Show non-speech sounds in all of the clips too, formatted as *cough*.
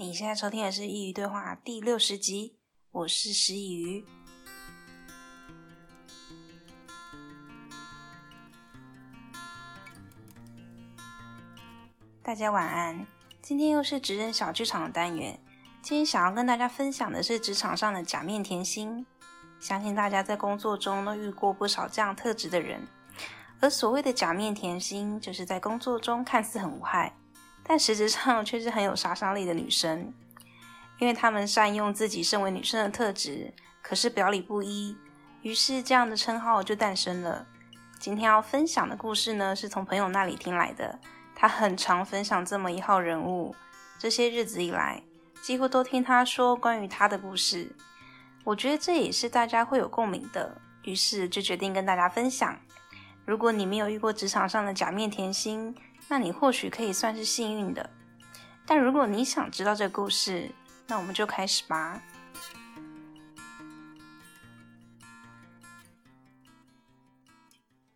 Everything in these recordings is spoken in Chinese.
你现在收听的是《佾萮对话》第六十集，我是石鱼。大家晚安。今天又是职人小剧场的单元。今天想要跟大家分享的是职场上的假面甜心。相信大家在工作中都遇过不少这样特质的人。而所谓的假面甜心，就是在工作中看似很无害。但实质上却是很有杀伤力的女生，因为她们善用自己身为女生的特质，可是表里不一，于是这样的称号就诞生了。今天要分享的故事呢，是从朋友那里听来的。他很常分享这么一号人物，这些日子以来，几乎都听他说关于他的故事。我觉得这也是大家会有共鸣的，于是就决定跟大家分享。如果你没有遇过职场上的假面甜心，那你或许可以算是幸运的，但如果你想知道这故事，那我们就开始吧。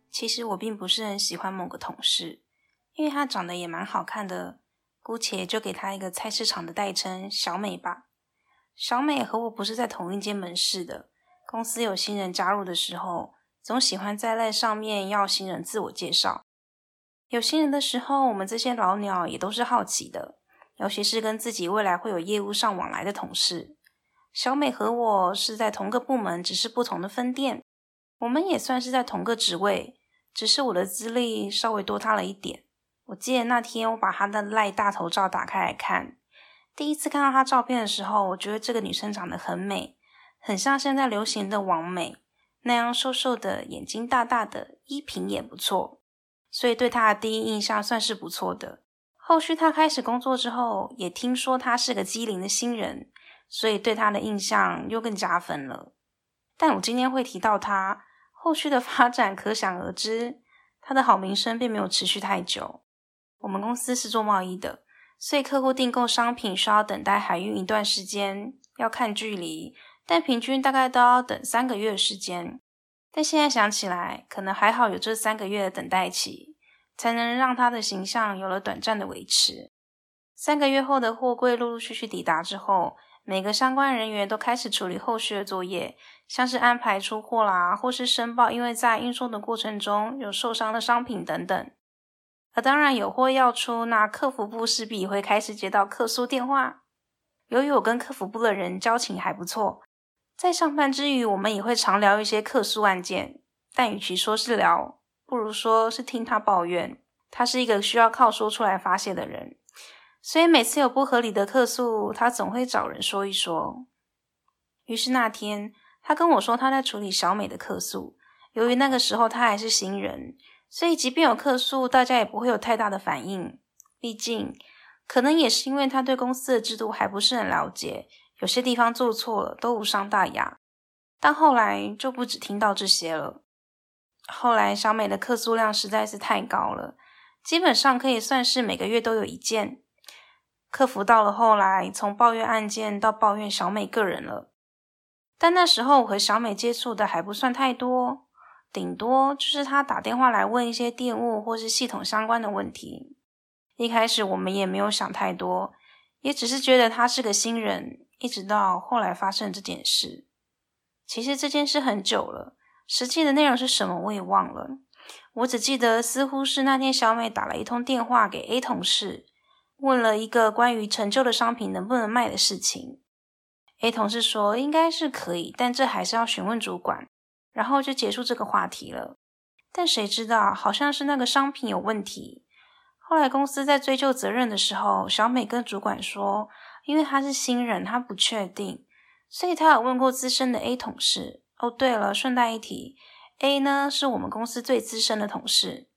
其实我并不是很喜欢某个同事，因为他长得也蛮好看的，姑且就给他一个菜市场的代称“小美”吧。小美和我不是在同一间门市的，公司有新人加入的时候，总喜欢在赖上面要新人自我介绍。有新人的时候，我们这些老鸟也都是好奇的，尤其是跟自己未来会有业务上往来的同事。小美和我是在同个部门，只是不同的分店。我们也算是在同个职位，只是我的资历稍微多她了一点。我记得那天我把她的赖大头照打开来看，第一次看到她照片的时候，我觉得这个女生长得很美，很像现在流行的网美那样瘦瘦的，眼睛大大的，衣品也不错。所以对他的第一印象算是不错的。后续他开始工作之后，也听说他是个机灵的新人，所以对他的印象又更加分了。但我今天会提到他，后续的发展可想而知。他的好名声并没有持续太久。我们公司是做贸易的，所以客户订购商品需要等待海运一段时间，要看距离，但平均大概都要等三个月的时间。但现在想起来，可能还好有这三个月的等待期，才能让他的形象有了短暂的维持。三个月后的货柜陆陆续续抵达之后，每个相关人员都开始处理后续的作业，像是安排出货啦，或是申报因为在运送的过程中有受伤的商品等等。而当然有货要出，那客服部势必会开始接到客诉电话。由于我跟客服部的人交情还不错。在上班之余，我们也会常聊一些客诉案件，但与其说是聊，不如说是听他抱怨。他是一个需要靠说出来发泄的人，所以每次有不合理的客诉，他总会找人说一说。于是那天，他跟我说他在处理小美的客诉。由于那个时候他还是新人，所以即便有客诉，大家也不会有太大的反应。毕竟，可能也是因为他对公司的制度还不是很了解。有些地方做错了都无伤大雅，但后来就不只听到这些了。后来小美的客诉量实在是太高了，基本上可以算是每个月都有一件。客服到了后来，从抱怨案件到抱怨小美个人了。但那时候我和小美接触的还不算太多，顶多就是她打电话来问一些电务或是系统相关的问题。一开始我们也没有想太多，也只是觉得她是个新人。一直到后来发生这件事，其实这件事很久了，实际的内容是什么我也忘了。我只记得似乎是那天小美打了一通电话给 A 同事，问了一个关于陈旧的商品能不能卖的事情。A 同事说应该是可以，但这还是要询问主管，然后就结束这个话题了。但谁知道，好像是那个商品有问题。后来公司在追究责任的时候，小美跟主管说。因为他是新人，他不确定，所以他有问过资深的 A 同事。哦，对了，顺带一提，A 呢是我们公司最资深的同事。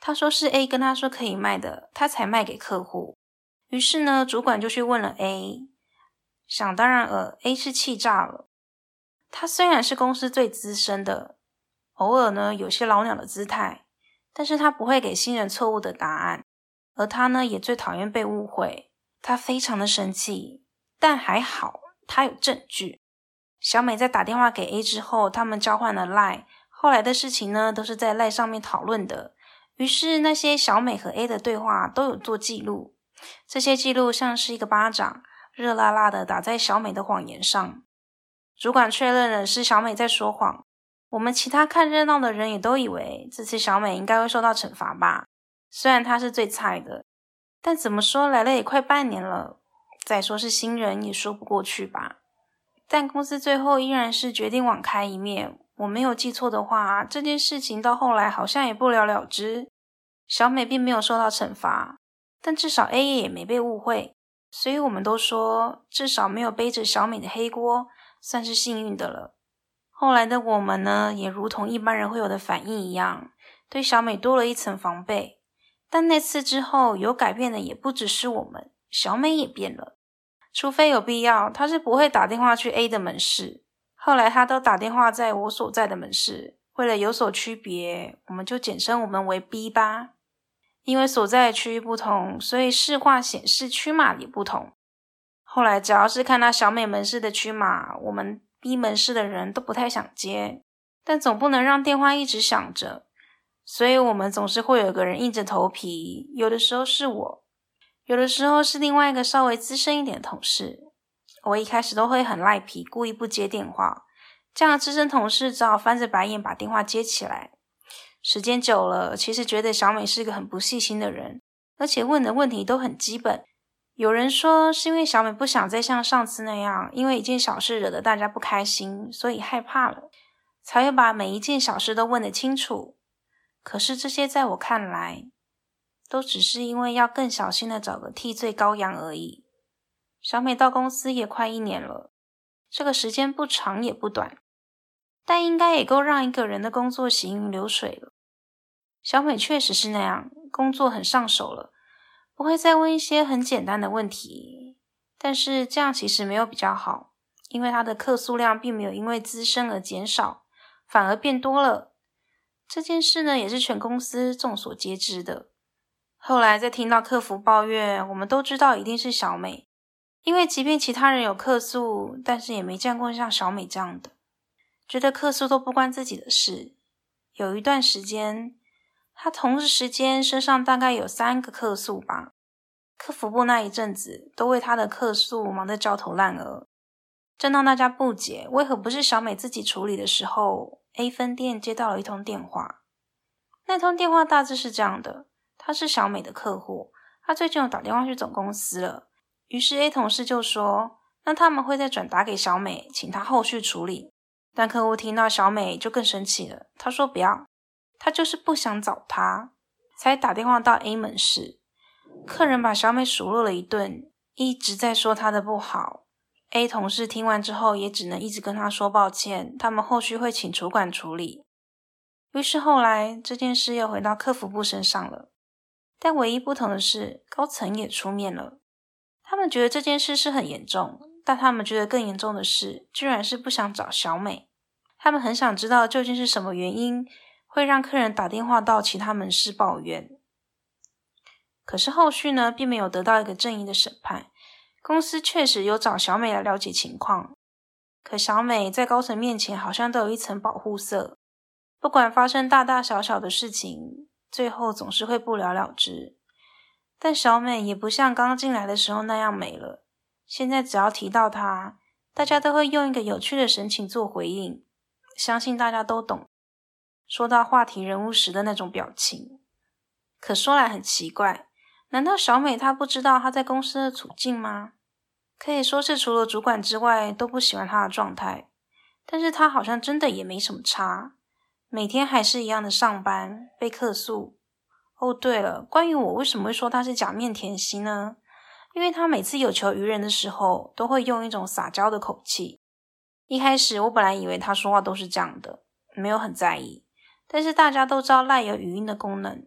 他说是 A 跟他说可以卖的，他才卖给客户。于是呢，主管就去问了 A。想当然尔，A 是气炸了。他虽然是公司最资深的，偶尔呢有些老鸟的姿态，但是他不会给新人错误的答案，而他呢也最讨厌被误会。他非常的生气，但还好他有证据。小美在打电话给 A 之后，他们交换了 Line，后来的事情呢都是在 Line 上面讨论的。于是那些小美和 A 的对话都有做记录，这些记录像是一个巴掌，热辣辣的打在小美的谎言上。主管确认了是小美在说谎，我们其他看热闹的人也都以为这次小美应该会受到惩罚吧。虽然她是最菜的，但怎么说来了也快半年了，再说是新人也说不过去吧。但公司最后依然是决定网开一面。我没有记错的话，这件事情到后来好像也不了了之。小美并没有受到惩罚，但至少 A 也没被误会，所以我们都说至少没有背着小美的黑锅。算是幸运的了。后来的我们呢，也如同一般人会有的反应一样，对小美多了一层防备。但那次之后，有改变的也不只是我们，小美也变了。除非有必要，她是不会打电话去 A 的门市。后来她都打电话在我所在的门市。为了有所区别，我们就简称我们为 B 吧。因为所在的区域不同，所以市话显示区码也不同。后来，只要是看到小美门市的区码，我们 B 门市的人都不太想接。但总不能让电话一直响着，所以我们总是会有个人硬着头皮。有的时候是我，有的时候是另外一个稍微资深一点的同事。我一开始都会很赖皮，故意不接电话。这样的资深同事只好翻着白眼把电话接起来。时间久了，其实觉得小美是个很不细心的人，而且问的问题都很基本。有人说是因为小美不想再像上次那样，因为一件小事惹得大家不开心，所以害怕了，才会把每一件小事都问得清楚。可是这些在我看来，都只是因为要更小心的找个替罪羔羊而已。小美到公司也快一年了，这个时间不长也不短，但应该也够让一个人的工作行云流水了。小美确实是那样，工作很上手了。不会再问一些很简单的问题，但是这样其实没有比较好，因为他的客诉量并没有因为资深而减少，反而变多了。这件事呢，也是全公司众所皆知的。后来在听到客服抱怨，我们都知道一定是小美，因为即便其他人有客诉，但是也没见过像小美这样的，觉得客诉都不关自己的事。有一段时间。他同时间身上大概有三个客诉吧，客服部那一阵子都为他的客诉忙得焦头烂额。正当大家不解为何不是小美自己处理的时候，A 分店接到了一通电话。那通电话大致是这样的：他是小美的客户，他最近有打电话去总公司了。于是 A 同事就说：“那他们会再转达给小美，请他后续处理。”但客户听到小美就更生气了，他说：“不要。”他就是不想找他，才打电话到 A 门市。客人把小美数落了一顿，一直在说她的不好。A 同事听完之后，也只能一直跟他说抱歉，他们后续会请主管处理。于是后来这件事又回到客服部身上了，但唯一不同的是，高层也出面了。他们觉得这件事是很严重，但他们觉得更严重的是，居然是不想找小美。他们很想知道究竟是什么原因。会让客人打电话到其他门市抱怨，可是后续呢，并没有得到一个正义的审判。公司确实有找小美来了解情况，可小美在高层面前好像都有一层保护色，不管发生大大小小的事情，最后总是会不了了之。但小美也不像刚进来的时候那样美了，现在只要提到她，大家都会用一个有趣的神情做回应，相信大家都懂。说到话题人物时的那种表情，可说来很奇怪，难道小美她不知道她在公司的处境吗？可以说是除了主管之外都不喜欢他的状态，但是他好像真的也没什么差，每天还是一样的上班，被客诉。哦，对了，关于我为什么会说他是假面甜心呢？因为他每次有求于人的时候，都会用一种撒娇的口气。一开始我本来以为他说话都是这样的，没有很在意。但是大家都知道赖有语音的功能。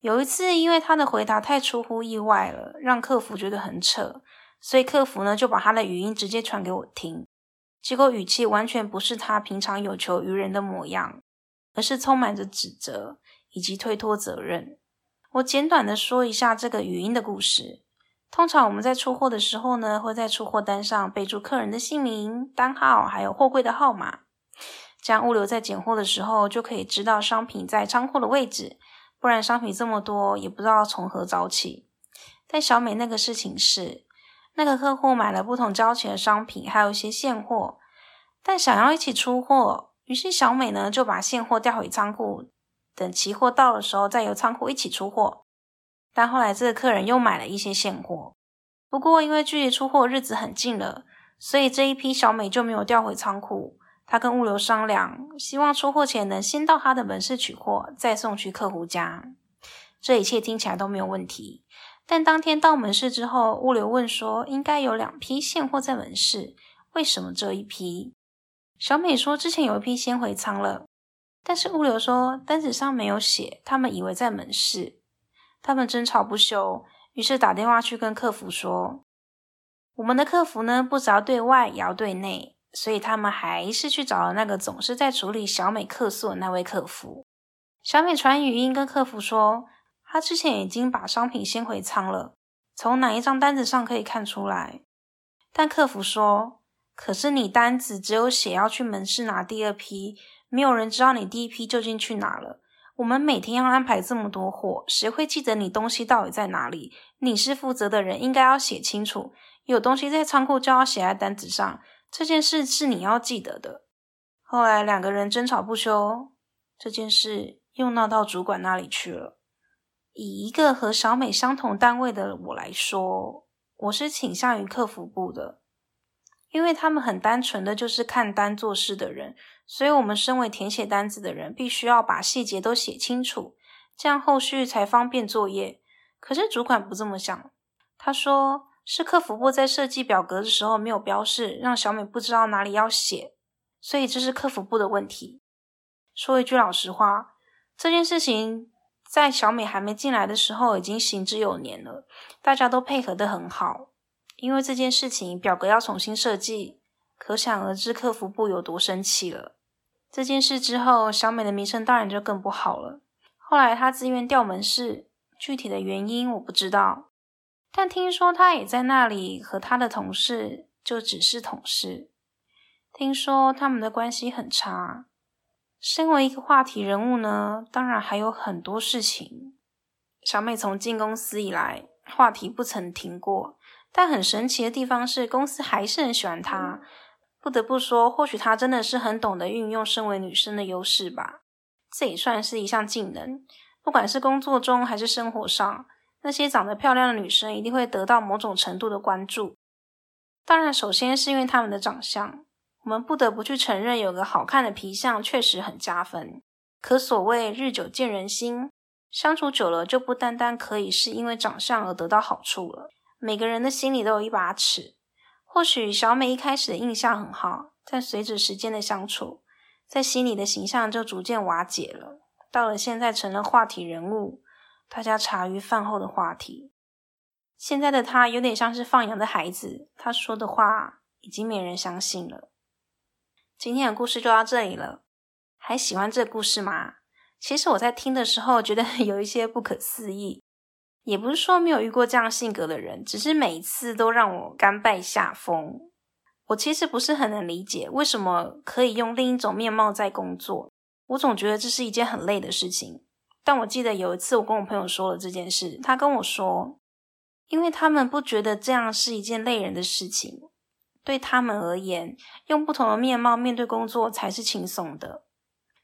有一次，因为他的回答太出乎意外了，让客服觉得很扯，所以客服呢就把他的语音直接传给我听。结果语气完全不是他平常有求于人的模样，而是充满着指责以及推脱责任。我简短的说一下这个语音的故事。通常我们在出货的时候呢，会在出货单上备注客人的姓名、单号，还有货柜的号码。这样物流在拣货的时候就可以知道商品在仓库的位置，不然商品这么多也不知道从何找起。但小美那个事情是，那个客户买了不同交期的商品，还有一些现货，但想要一起出货，于是小美呢就把现货调回仓库，等期货到的时候再由仓库一起出货。但后来这个客人又买了一些现货，不过因为距离出货日子很近了，所以这一批小美就没有调回仓库。她跟物流商量，希望出货前能先到她的门市取货，再送去客户家。这一切听起来都没有问题。但当天到门市之后，物流问说，应该有两批现货在门市，为什么这一批？小美说之前有一批先回仓了，但是物流说单子上没有写，他们以为在门市。他们争吵不休，于是打电话去跟客服说：“我们的客服呢，不只要对外，也要对内，所以他们还是去找了那个总是在处理小美客诉的那位客服。”小美传语音跟客服说：“他之前已经把商品先回仓了，从哪一张单子上可以看出来？”但客服说：“可是你单子只有写要去门市拿第二批，没有人知道你第一批究竟去哪了。”我们每天要安排这么多货，谁会记得你东西到底在哪里？你是负责的人，应该要写清楚。有东西在仓库就要写在单子上，这件事是你要记得的。后来两个人争吵不休，这件事又闹到主管那里去了。以一个和小美相同单位的我来说，我是倾向于客服部的。因为他们很单纯的就是看单做事的人，所以我们身为填写单子的人，必须要把细节都写清楚，这样后续才方便作业。可是主管不这么想，他说是客服部在设计表格的时候没有标示，让小美不知道哪里要写，所以这是客服部的问题。说一句老实话，这件事情在小美还没进来的时候已经行之有年了，大家都配合得很好。因为这件事情，表格要重新设计，可想而知客服部有多生气了。这件事之后，小美的名声当然就更不好了。后来她自愿调门市，具体的原因我不知道，但听说她也在那里和她的同事就只是同事。听说他们的关系很差。身为一个话题人物呢，当然还有很多事情。小美从进公司以来，话题不曾停过。但很神奇的地方是，公司还是很喜欢她。不得不说，或许她真的是很懂得运用身为女生的优势吧。这也算是一项技能。不管是工作中还是生活上，那些长得漂亮的女生一定会得到某种程度的关注。当然，首先是因为她们的长相。我们不得不去承认，有个好看的皮相确实很加分。可所谓日久见人心，相处久了就不单单可以是因为长相而得到好处了。每个人的心里都有一把尺，或许小美一开始的印象很好，但随着时间的相处，在心里的形象就逐渐瓦解了。到了现在，成了话题人物，大家茶余饭后的话题。现在的她有点像是放羊的孩子，她说的话已经没人相信了。今天的故事就到这里了，还喜欢这个故事吗？其实我在听的时候觉得 *laughs* 有一些不可思议。也不是说没有遇过这样性格的人，只是每一次都让我甘拜下风。我其实不是很能理解为什么可以用另一种面貌在工作。我总觉得这是一件很累的事情。但我记得有一次我跟我朋友说了这件事，他跟我说，因为他们不觉得这样是一件累人的事情，对他们而言，用不同的面貌面对工作才是轻松的。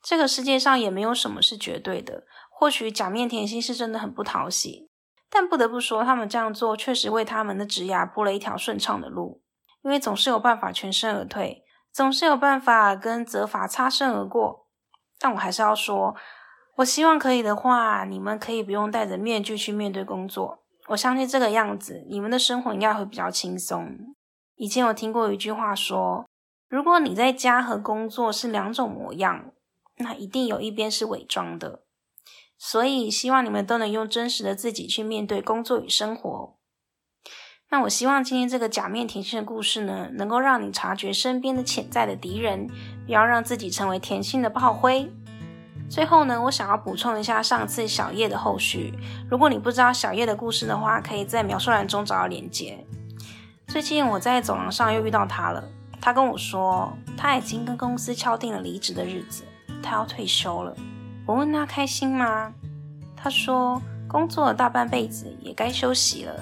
这个世界上也没有什么是绝对的，或许假面甜心是真的很不讨喜。但不得不说，他们这样做确实为他们的职涯铺了一条顺畅的路，因为总是有办法全身而退，总是有办法跟责罚擦身而过。但我还是要说，我希望可以的话，你们可以不用戴着面具去面对工作。我相信这个样子，你们的生活应该会比较轻松。以前有听过一句话说，如果你在家和工作是两种模样，那一定有一边是伪装的。所以，希望你们都能用真实的自己去面对工作与生活。那我希望今天这个假面甜心的故事呢，能够让你察觉身边的潜在的敌人，不要让自己成为甜心的炮灰。最后呢，我想要补充一下上次小叶的后续。如果你不知道小叶的故事的话，可以在描述栏中找到连接。最近我在走廊上又遇到他了，他跟我说他已经跟公司敲定了离职的日子，他要退休了。我问他开心吗？他说工作了大半辈子也该休息了，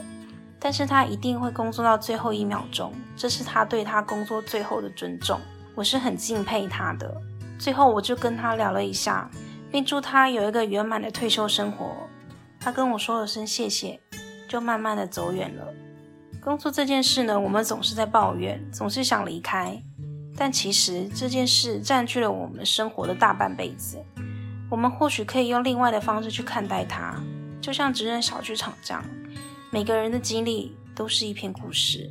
但是他一定会工作到最后一秒钟，这是他对他工作最后的尊重。我是很敬佩他的。最后，我就跟他聊了一下，并祝他有一个圆满的退休生活。他跟我说了声谢谢，就慢慢的走远了。工作这件事呢，我们总是在抱怨，总是想离开，但其实这件事占据了我们生活的大半辈子。我们或许可以用另外的方式去看待它，就像职人小剧场这样，每个人的经历都是一篇故事。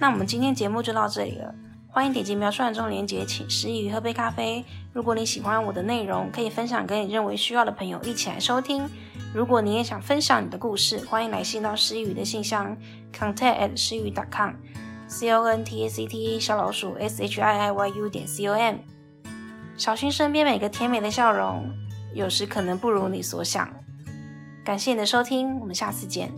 那我们今天节目就到这里了。欢迎点击描述栏中连结，请师佾萮喝杯咖啡。如果你喜欢我的内容，可以分享给你认为需要的朋友一起来收听。如果你也想分享你的故事，欢迎来信到诗雨的信箱，contact at 师佾萮 dot com，c o n t a c t 小老鼠 s h i i y u 点 c o m。小心身边每个甜美的笑容，有时可能不如你所想。感谢你的收听，我们下次见。